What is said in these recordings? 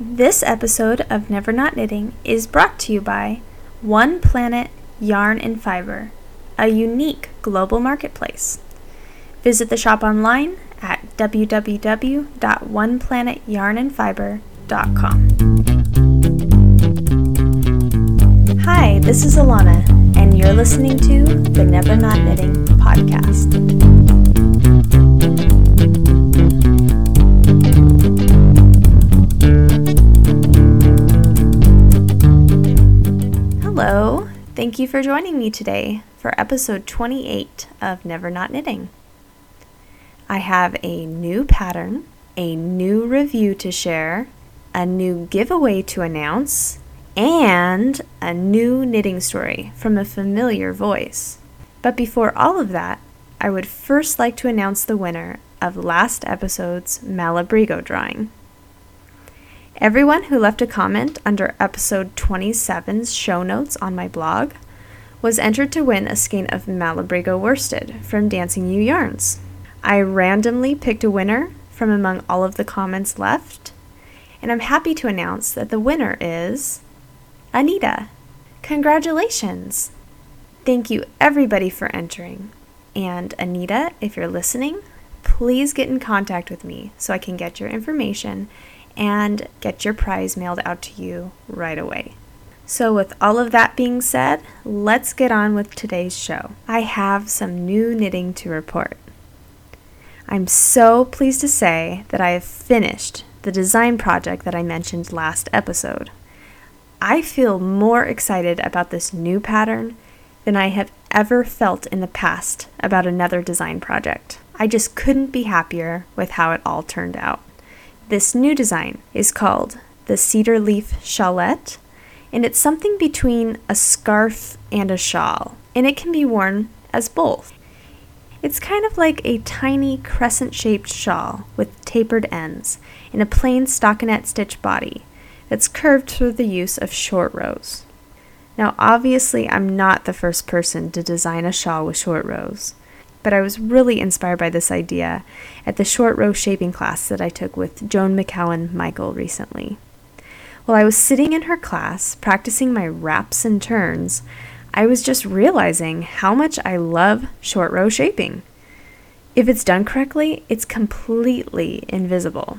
This episode of Never Not Knitting is brought to you by One Planet Yarn and Fiber, a unique global marketplace. Visit the shop online at www.oneplanetyarnandfiber.com. Hi, this is Alana, and you're listening to the Never Not Knitting podcast. Thank you for joining me today for episode 28 of Never Not Knitting. I have a new pattern, a new review to share, a new giveaway to announce, and a new knitting story from a familiar voice. But before all of that, I would first like to announce the winner of last episode's Malabrigo drawing. Everyone who left a comment under episode 27's show notes on my blog was entered to win a skein of Malabrigo worsted from Dancing You Yarns. I randomly picked a winner from among all of the comments left, and I'm happy to announce that the winner is Anita. Congratulations! Thank you everybody for entering. And Anita, if you're listening, please get in contact with me so I can get your information and get your prize mailed out to you right away. So, with all of that being said, let's get on with today's show. I have some new knitting to report. I'm so pleased to say that I have finished the design project that I mentioned last episode. I feel more excited about this new pattern than I have ever felt in the past about another design project. I just couldn't be happier with how it all turned out. This new design is called the Cedar Leaf Shawlette, and it's something between a scarf and a shawl, and it can be worn as both. It's kind of like a tiny crescent shaped shawl with tapered ends and a plain stockinette stitch body that's curved through the use of short rows. Now, obviously, I'm not the first person to design a shawl with short rows but I was really inspired by this idea at the short row shaping class that I took with Joan McGowan Michael recently. While I was sitting in her class practicing my wraps and turns, I was just realizing how much I love short row shaping. If it's done correctly, it's completely invisible.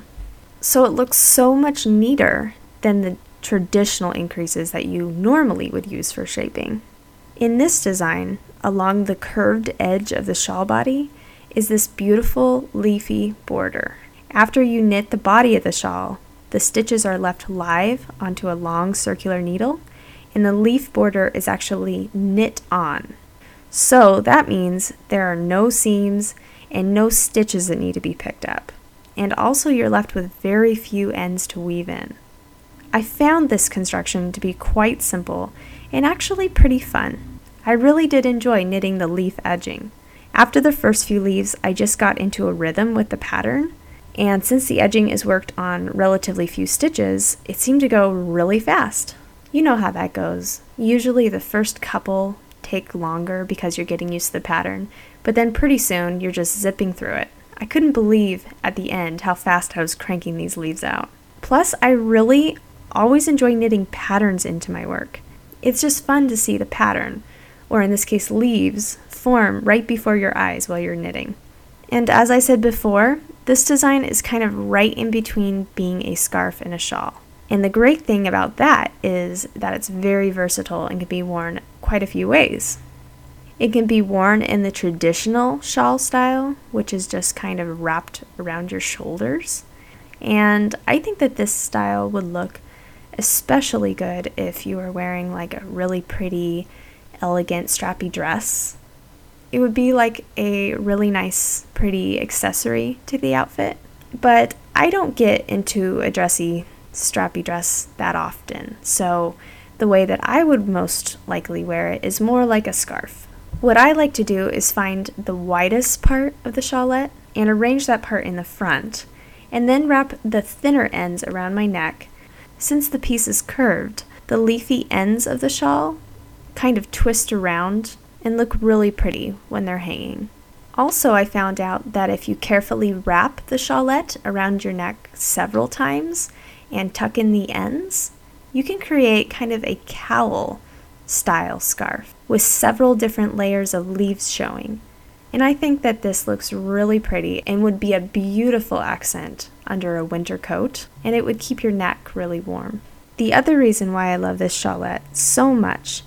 So it looks so much neater than the traditional increases that you normally would use for shaping. In this design, along the curved edge of the shawl body is this beautiful leafy border. After you knit the body of the shawl, the stitches are left live onto a long circular needle, and the leaf border is actually knit on. So that means there are no seams and no stitches that need to be picked up. And also, you're left with very few ends to weave in. I found this construction to be quite simple and actually pretty fun. I really did enjoy knitting the leaf edging. After the first few leaves, I just got into a rhythm with the pattern, and since the edging is worked on relatively few stitches, it seemed to go really fast. You know how that goes. Usually the first couple take longer because you're getting used to the pattern, but then pretty soon you're just zipping through it. I couldn't believe at the end how fast I was cranking these leaves out. Plus, I really always enjoy knitting patterns into my work. It's just fun to see the pattern, or in this case leaves, form right before your eyes while you're knitting. And as I said before, this design is kind of right in between being a scarf and a shawl. And the great thing about that is that it's very versatile and can be worn quite a few ways. It can be worn in the traditional shawl style, which is just kind of wrapped around your shoulders. And I think that this style would look especially good if you were wearing like a really pretty elegant strappy dress. It would be like a really nice, pretty accessory to the outfit. But I don't get into a dressy, strappy dress that often, so the way that I would most likely wear it is more like a scarf. What I like to do is find the widest part of the shawlette and arrange that part in the front, and then wrap the thinner ends around my neck. Since the piece is curved, the leafy ends of the shawl kind of twist around and look really pretty when they're hanging. Also, I found out that if you carefully wrap the shawlette around your neck several times and tuck in the ends, you can create kind of a cowl style scarf with several different layers of leaves showing. And I think that this looks really pretty and would be a beautiful accent under a winter coat, and it would keep your neck really warm. The other reason why I love this shawlette so much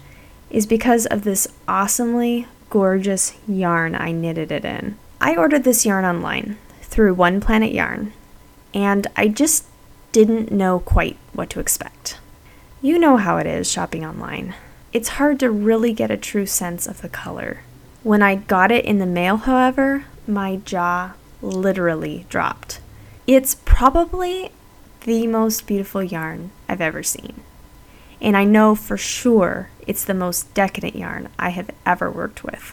is because of this awesomely gorgeous yarn I knitted it in. I ordered this yarn online through One Planet Yarn, and I just didn't know quite what to expect. You know how it is shopping online. It's hard to really get a true sense of the color. When I got it in the mail, however, my jaw literally dropped. It's probably the most beautiful yarn I've ever seen. And I know for sure it's the most decadent yarn I have ever worked with.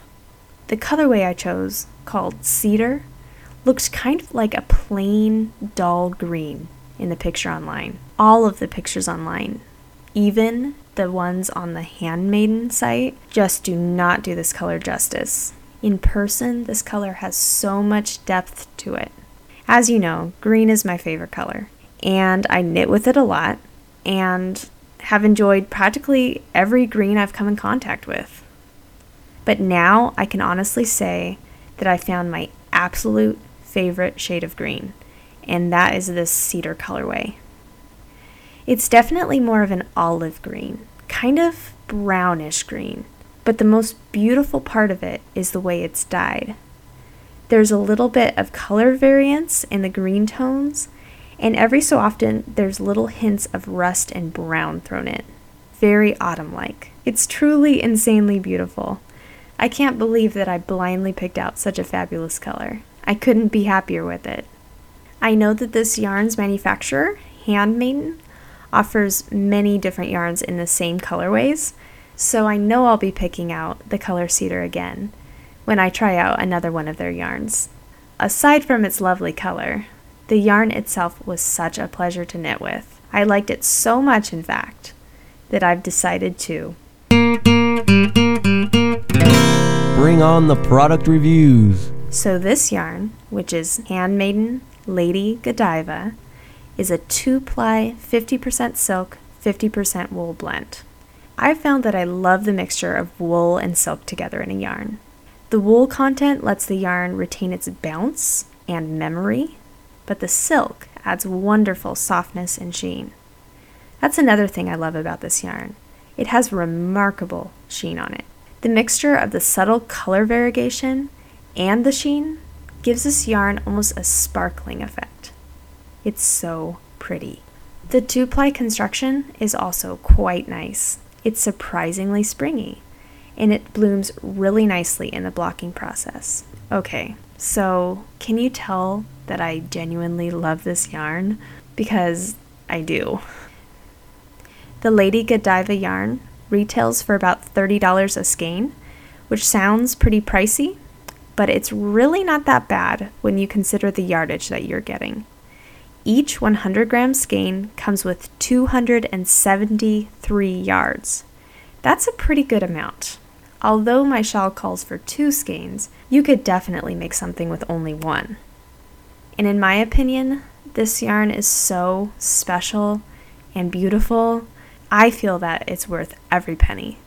The colorway I chose, called Cedar, looks kind of like a plain, dull green in the picture online. All of the pictures online, even the ones on the Handmaiden site, just do not do this color justice. In person, this color has so much depth to it. As you know, green is my favorite color, and I knit with it a lot and have enjoyed practically every green I've come in contact with. But now I can honestly say that I found my absolute favorite shade of green, and that is this cedar colorway. It's definitely more of an olive green, kind of brownish green, but the most beautiful part of it is the way it's dyed. There's a little bit of color variance in the green tones, and every so often there's little hints of rust and brown thrown in. Very autumn like. It's truly insanely beautiful. I can't believe that I blindly picked out such a fabulous color. I couldn't be happier with it. I know that this yarn's manufacturer, Handmaiden, offers many different yarns in the same colorways, so I know I'll be picking out the color cedar again when I try out another one of their yarns. Aside from its lovely color, the yarn itself was such a pleasure to knit with. I liked it so much, in fact, that I've decided to bring on the product reviews. So, this yarn, which is Handmaiden Lady Godiva, is a two ply 50% silk, 50% wool blend. I've found that I love the mixture of wool and silk together in a yarn. The wool content lets the yarn retain its bounce and memory, but the silk adds wonderful softness and sheen. That's another thing I love about this yarn. It has remarkable sheen on it. The mixture of the subtle color variegation and the sheen gives this yarn almost a sparkling effect. It's so pretty. The two ply construction is also quite nice. It's surprisingly springy and it blooms really nicely in the blocking process. Okay, so can you tell that I genuinely love this yarn? Because I do. The Lady Godiva yarn retails for about $30 a skein, which sounds pretty pricey, but it's really not that bad when you consider the yardage that you're getting. Each 100 gram skein comes with 273 yards. That's a pretty good amount. Although my shawl calls for two skeins, you could definitely make something with only one. And in my opinion, this yarn is so special and beautiful. I feel that it's worth every penny.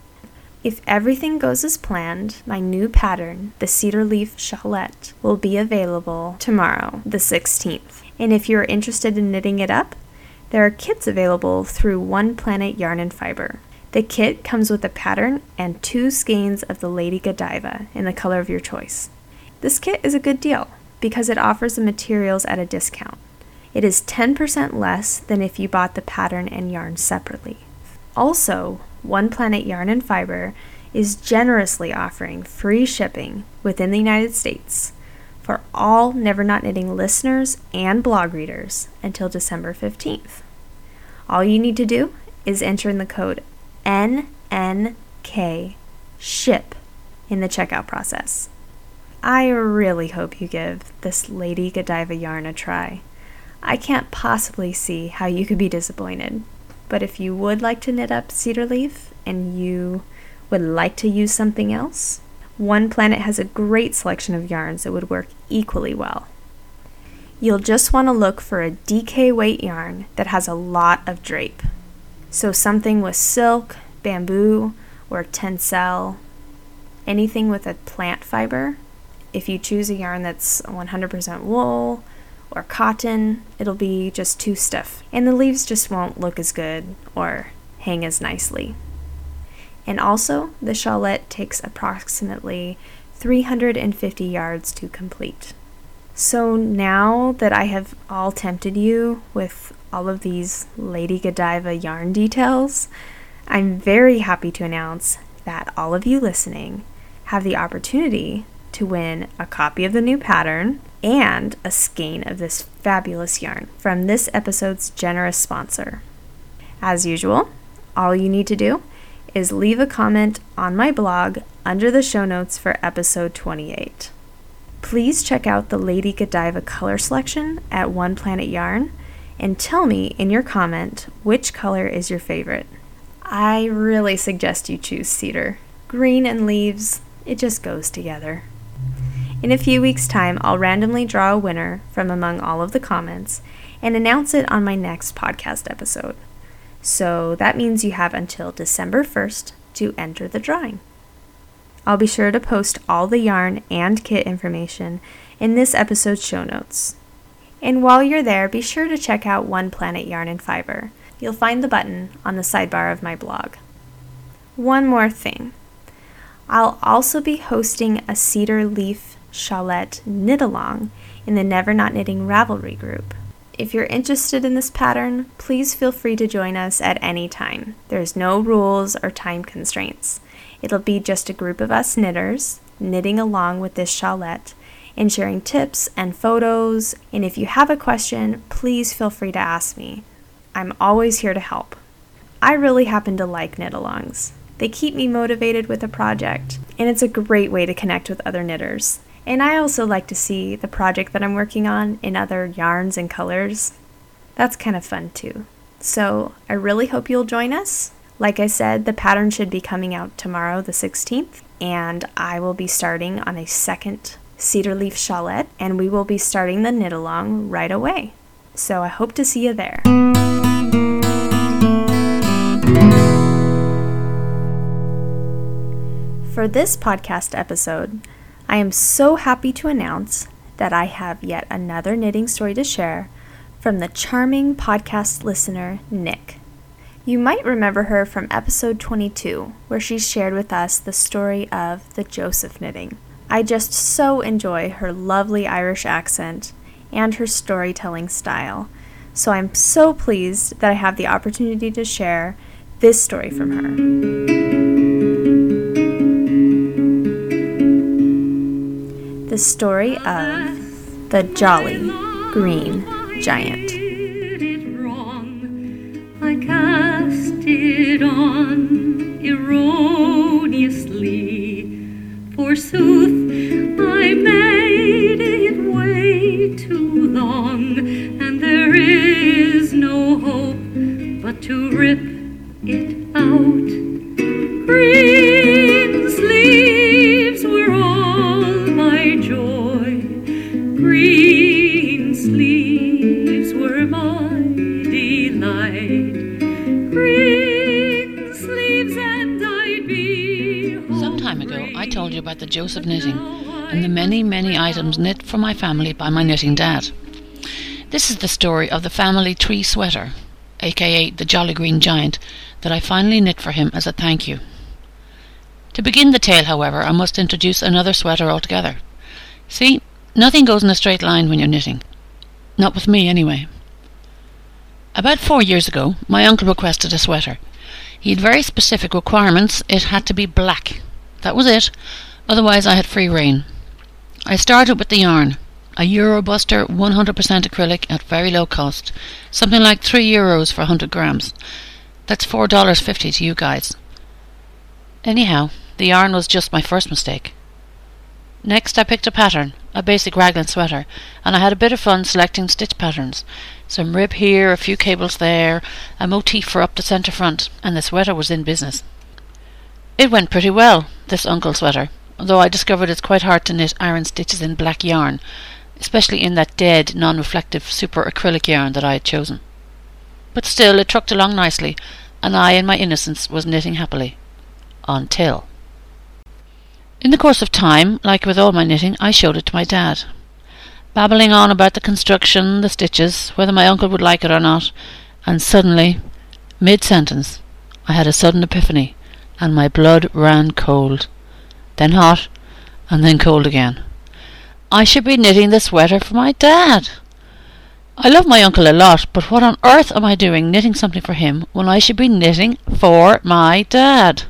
If everything goes as planned, my new pattern, the cedar leaf shawlette, will be available tomorrow, the 16th. And if you're interested in knitting it up, there are kits available through One Planet Yarn and Fiber. The kit comes with a pattern and two skeins of the Lady Godiva in the color of your choice. This kit is a good deal because it offers the materials at a discount. It is 10% less than if you bought the pattern and yarn separately. Also, One Planet Yarn and Fiber is generously offering free shipping within the United States for all Never Not Knitting listeners and blog readers until December 15th. All you need to do is enter in the code NNK SHIP in the checkout process. I really hope you give this Lady Godiva yarn a try. I can't possibly see how you could be disappointed, but if you would like to knit up cedar leaf and you would like to use something else, one Planet has a great selection of yarns that would work equally well. You'll just want to look for a DK weight yarn that has a lot of drape. So something with silk, bamboo, or tencel, anything with a plant fiber. If you choose a yarn that's 100% wool or cotton, it'll be just too stiff, and the leaves just won't look as good or hang as nicely. And also, the shawlette takes approximately 350 yards to complete. So now that I have all tempted you with all of these Lady Godiva yarn details, I'm very happy to announce that all of you listening have the opportunity to win a copy of the new pattern and a skein of this fabulous yarn from this episode's generous sponsor. As usual, all you need to do is leave a comment on my blog under the show notes for episode 28. Please check out the Lady Godiva color selection at One Planet Yarn and tell me in your comment which color is your favorite. I really suggest you choose cedar. Green and leaves, it just goes together. In a few weeks' time, I'll randomly draw a winner from among all of the comments and announce it on my next podcast episode. So that means you have until December 1st to enter the drawing. I'll be sure to post all the yarn and kit information in this episode's show notes. And while you're there, be sure to check out One Planet Yarn and Fiber. You'll find the button on the sidebar of my blog. One more thing. I'll also be hosting a cedar leaf shawlette knit along in the Never Not Knitting Ravelry group. If you're interested in this pattern, please feel free to join us at any time. There's no rules or time constraints. It'll be just a group of us knitters knitting along with this shawlette and sharing tips and photos. And if you have a question, please feel free to ask me. I'm always here to help. I really happen to like knit alongs. They keep me motivated with a project, and it's a great way to connect with other knitters. And I also like to see the project that I'm working on in other yarns and colors. That's kind of fun too. So I really hope you'll join us. Like I said, the pattern should be coming out tomorrow, the 16th, and I will be starting on a second cedar leaf shawlette, and we will be starting the knit along right away. So I hope to see you there. For this podcast episode, I am so happy to announce that I have yet another knitting story to share from the charming podcast listener, Nick. You might remember her from episode 22, where she shared with us the story of the Joseph knitting. I just so enjoy her lovely Irish accent and her storytelling style, so I'm so pleased that I have the opportunity to share this story from her. The story of the Jolly Green Giant. It erroneously. Forsooth, I made it way too long, and there is no hope but to rip Joseph knitting and the many, many items knit for my family by my knitting dad. This is the story of the family tree sweater, aka the Jolly Green Giant, that I finally knit for him as a thank you. To begin the tale, however, I must introduce another sweater altogether. See, nothing goes in a straight line when you're knitting. Not with me, anyway. About four years ago, my uncle requested a sweater. He had very specific requirements. It had to be black. That was it. Otherwise, I had free rein. I started with the yarn, a Eurobuster 100% acrylic at very low cost, something like 3 euros for 100 grams. That's $4.50 to you guys. Anyhow, the yarn was just my first mistake. Next, I picked a pattern, a basic raglan sweater, and I had a bit of fun selecting stitch patterns. Some rib here, a few cables there, a motif for up the centre front, and the sweater was in business. It went pretty well, this uncle sweater, although I discovered it's quite hard to knit Aran stitches in black yarn, especially in that dead, non reflective super acrylic yarn that I had chosen. But still, it trucked along nicely, and I, in my innocence, was knitting happily. Until. In the course of time, like with all my knitting, I showed it to my dad. Babbling on about the construction, the stitches, whether my uncle would like it or not, and suddenly, mid sentence, I had a sudden epiphany, and my blood ran cold, then hot, and then cold again. I should be knitting the sweater for my dad. I love my uncle a lot, but what on earth am I doing knitting something for him when I should be knitting for my dad?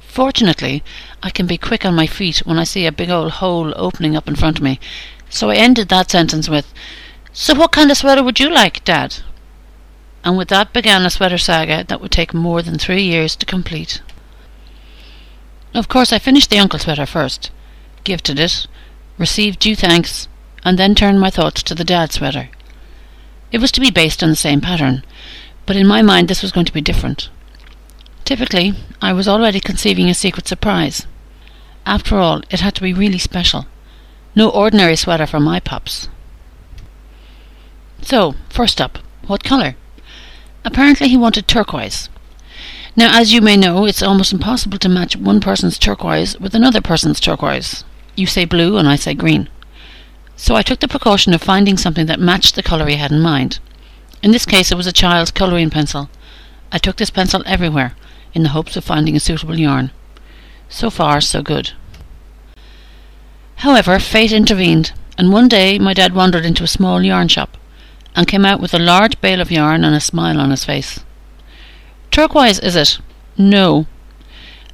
Fortunately, I can be quick on my feet when I see a big old hole opening up in front of me, so I ended that sentence with, So what kind of sweater would you like, Dad? And with that began a sweater saga that would take more than three years to complete. Of course, I finished the uncle sweater first, gifted it, received due thanks, and then turned my thoughts to the dad sweater. It was to be based on the same pattern, but in my mind this was going to be different. Typically, I was already conceiving a secret surprise. After all, it had to be really special. No ordinary sweater for my pups. So, first up, what colour? Apparently he wanted turquoise. Now, as you may know, it's almost impossible to match one person's turquoise with another person's turquoise. You say blue and I say green. So I took the precaution of finding something that matched the colour he had in mind. In this case, it was a child's colouring pencil. I took this pencil everywhere in the hopes of finding a suitable yarn. So far, so good. However, fate intervened, and one day my dad wandered into a small yarn shop and came out with a large bale of yarn and a smile on his face. Turquoise, is it? No.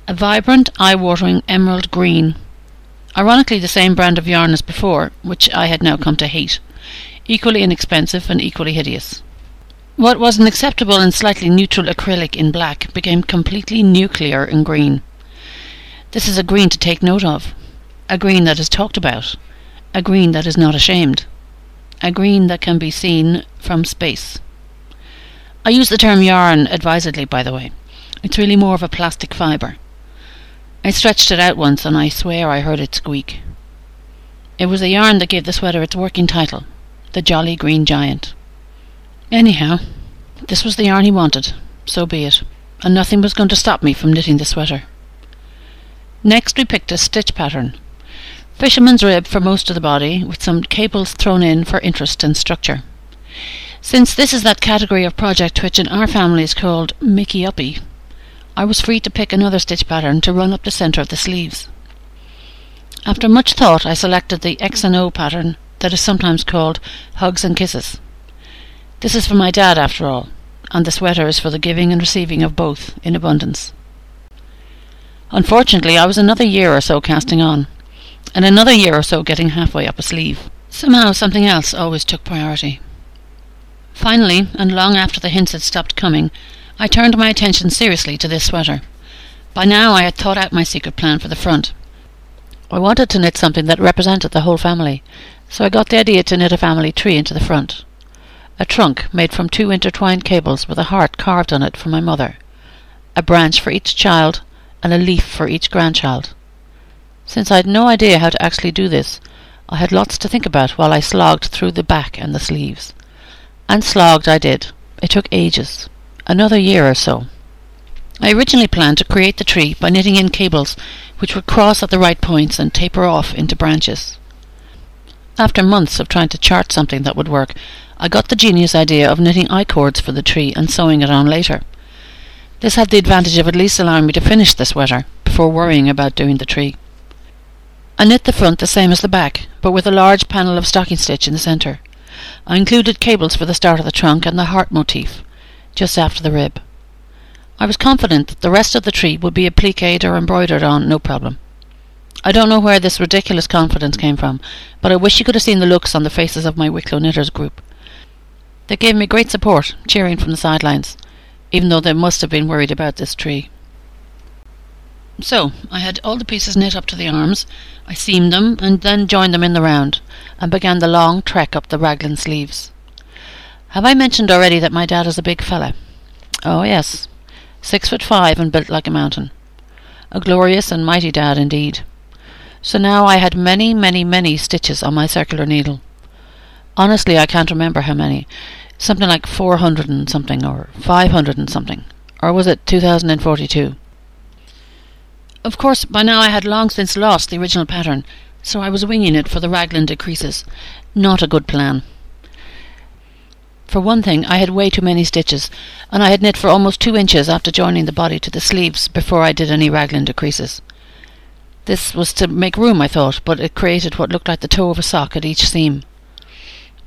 A vibrant, eye watering emerald green. Ironically, the same brand of yarn as before, which I had now come to hate. Equally inexpensive and equally hideous. What was an acceptable and slightly neutral acrylic in black became completely nuclear in green. This is a green to take note of, a green that is talked about, a green that is not ashamed, a green that can be seen from space. I use the term yarn advisedly, by the way. It's really more of a plastic fibre. I stretched it out once and I swear I heard it squeak. It was the yarn that gave the sweater its working title, the Jolly Green Giant. Anyhow, this was the yarn he wanted, so be it, and nothing was going to stop me from knitting the sweater. Next we picked a stitch pattern. Fisherman's rib for most of the body, with some cables thrown in for interest and structure. Since this is that category of project which in our family is called Mickey Uppy, I was free to pick another stitch pattern to run up the centre of the sleeves. After much thought, I selected the X and O pattern that is sometimes called Hugs and Kisses. This is for my dad, after all, and the sweater is for the giving and receiving of both in abundance. Unfortunately, I was another year or so casting on, and another year or so getting halfway up a sleeve. Somehow, something else always took priority. Finally, and long after the hints had stopped coming, I turned my attention seriously to this sweater. By now, I had thought out my secret plan for the front. I wanted to knit something that represented the whole family, so I got the idea to knit a family tree into the front. A trunk made from two intertwined cables with a heart carved on it for my mother, a branch for each child, and a leaf for each grandchild. Since I had no idea how to actually do this, I had lots to think about while I slogged through the back and the sleeves. And slogged I did. It took ages. Another year or so. I originally planned to create the tree by knitting in cables which would cross at the right points and taper off into branches. After months of trying to chart something that would work, I got the genius idea of knitting I cords for the tree and sewing it on later. This had the advantage of at least allowing me to finish the sweater before worrying about doing the tree. I knit the front the same as the back, but with a large panel of stocking stitch in the centre. I included cables for the start of the trunk and the heart motif, just after the rib. I was confident that the rest of the tree would be appliqued or embroidered on, no problem. I don't know where this ridiculous confidence came from, but I wish you could have seen the looks on the faces of my Wicklow knitters group. They gave me great support, cheering from the sidelines, even though they must have been worried about this tree. So, I had all the pieces knit up to the arms, I seamed them, and then joined them in the round, and began the long trek up the raglan sleeves. Have I mentioned already that my dad is a big fella? Oh, yes. Six foot five and built like a mountain. A glorious and mighty dad indeed. So now I had many, many, many stitches on my circular needle. Honestly, I can't remember how many. Something like 400 and something, or 500 and something. Or was it 2042? Of course, by now I had long since lost the original pattern, so I was winging it for the raglan decreases. Not a good plan. For one thing, I had way too many stitches, and I had knit for almost two inches after joining the body to the sleeves before I did any raglan decreases. This was to make room, I thought, but it created what looked like the toe of a sock at each seam.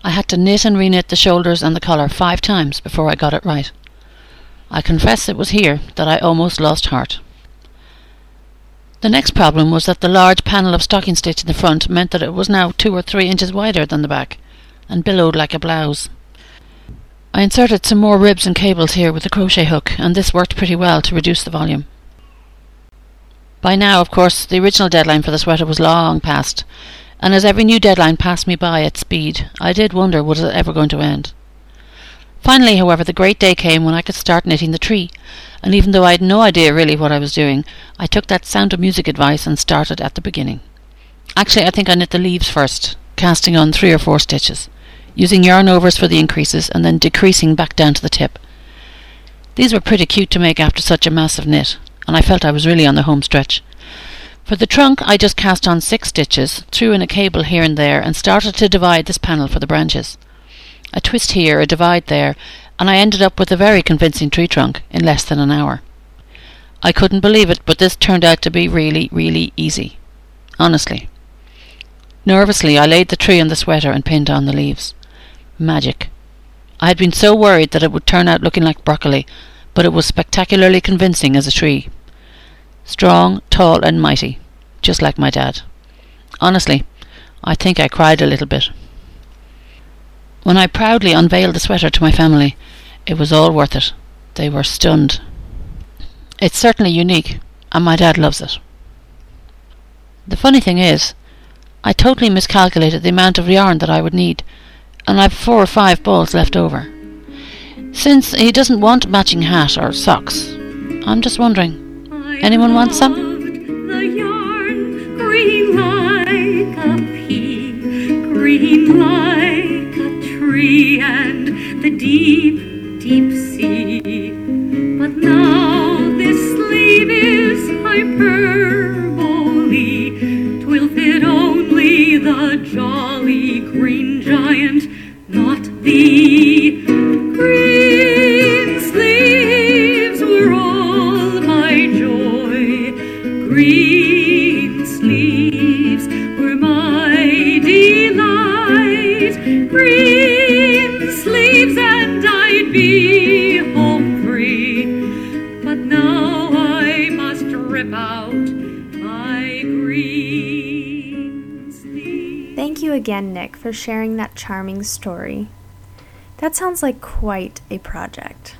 I had to knit and reknit the shoulders and the collar five times before I got it right. I confess it was here that I almost lost heart. The next problem was that the large panel of stocking stitch in the front meant that it was now two or three inches wider than the back, and billowed like a blouse. I inserted some more ribs and cables here with the crochet hook, and this worked pretty well to reduce the volume. By now, of course, the original deadline for the sweater was long past, and as every new deadline passed me by at speed, I did wonder was it ever going to end. Finally, however, the great day came when I could start knitting the tree, and even though I had no idea really what I was doing, I took that sound of music advice and started at the beginning. Actually, I think I knit the leaves first, casting on three or four stitches, using yarn overs for the increases and then decreasing back down to the tip. These were pretty cute to make after such a massive knit, and I felt I was really on the home stretch. For the trunk, I just cast on six stitches, threw in a cable here and there, and started to divide this panel for the branches a twist here, a divide there, and I ended up with a very convincing tree trunk in less than an hour. I couldn't believe it, but this turned out to be really, really easy. Honestly. Nervously, I laid the tree on the sweater and pinned on the leaves. Magic. I had been so worried that it would turn out looking like broccoli, but it was spectacularly convincing as a tree. Strong, tall, and mighty, just like my dad. Honestly, I think I cried a little bit. When I proudly unveiled the sweater to my family, it was all worth it. They were stunned. It's certainly unique, and my dad loves it. The funny thing is, I totally miscalculated the amount of yarn that I would need, and I've four or five balls left over. Since he doesn't want matching hat or socks, I'm just wondering, Anyone want some? Green and the deep, deep sea. But now this sleeve is hyperbole. Twill fit only the jolly green giant, not thee. Again, Nick, for sharing that charming story. That sounds like quite a project.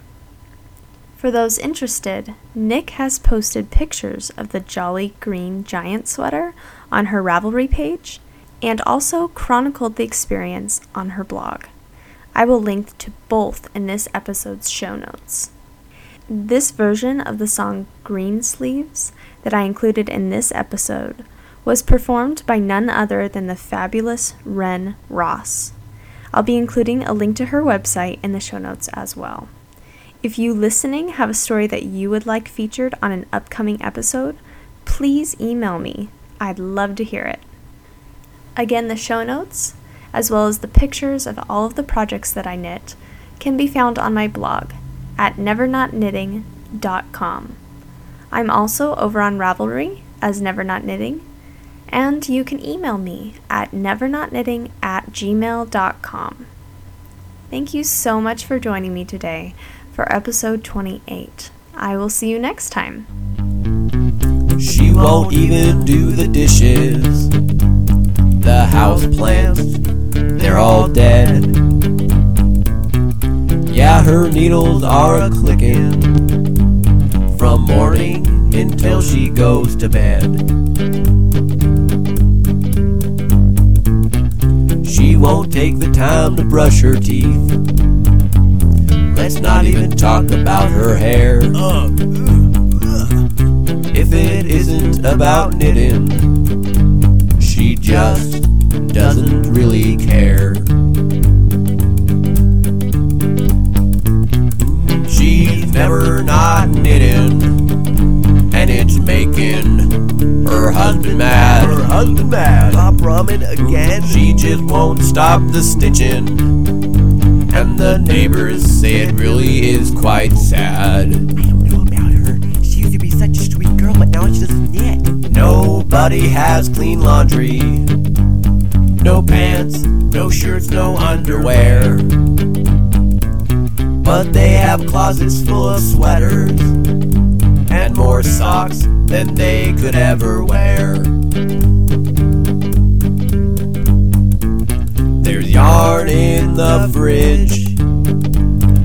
For those interested, Nick has posted pictures of the Jolly Green Giant sweater on her Ravelry page and also chronicled the experience on her blog. I will link to both in this episode's show notes. This version of the song Green Sleeves that I included in this episode was performed by none other than the fabulous Wren Ross. I'll be including a link to her website in the show notes as well. If you listening have a story that you would like featured on an upcoming episode, please email me. I'd love to hear it. Again, the show notes, as well as the pictures of all of the projects that I knit, can be found on my blog at nevernotknitting.com. I'm also over on Ravelry as Never Not Knitting, and you can email me at nevernotknitting at gmail.com. Thank you so much for joining me today for episode 28. I will see you next time. She won't even do the dishes. The house plants, they're all dead. Yeah, her needles are a clicking from morning until she goes to bed. Won't take the time to brush her teeth. Let's not even talk about her hair. If it isn't about knitting, she just doesn't really care. She's never not knitting, and it's making her husband mad. Her husband mad. Pop ramen again. She just won't stop the stitching, and the neighbors say it really is quite sad. I don't know about her. She used to be such a sweet girl, but now she doesn't knit. Nobody has clean laundry. No pants, no shirts, no underwear. But they have closets full of sweaters and more socks than they could ever wear. There's yarn in the fridge,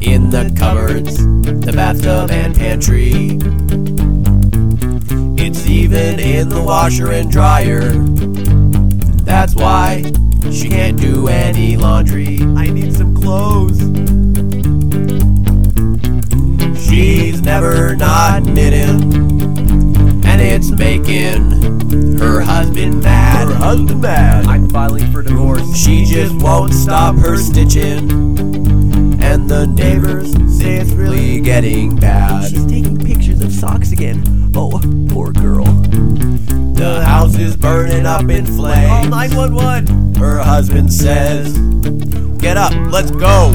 in the cupboards, the bathtub and pantry. It's even in the washer and dryer. That's why she can't do any laundry. I need some clothes. She's never not knitting, and it's making her husband mad. Her husband mad. I'm filing for divorce. She just won't stop her stitching, and the neighbors say it's really getting bad. She's taking pictures of socks again. Oh, poor girl. The house is burning up in flames. Call flames. 911. Her husband says, Get up, let's go.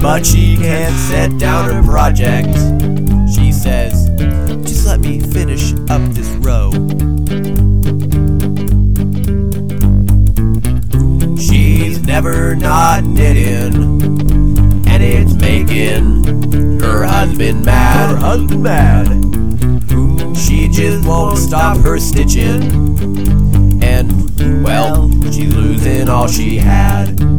But she can't set down her project. She says, Just let me finish up this row. She's never not knitting, and it's making her husband mad. Her husband mad. She just won't stop her stitching, and well, she's losing all she had.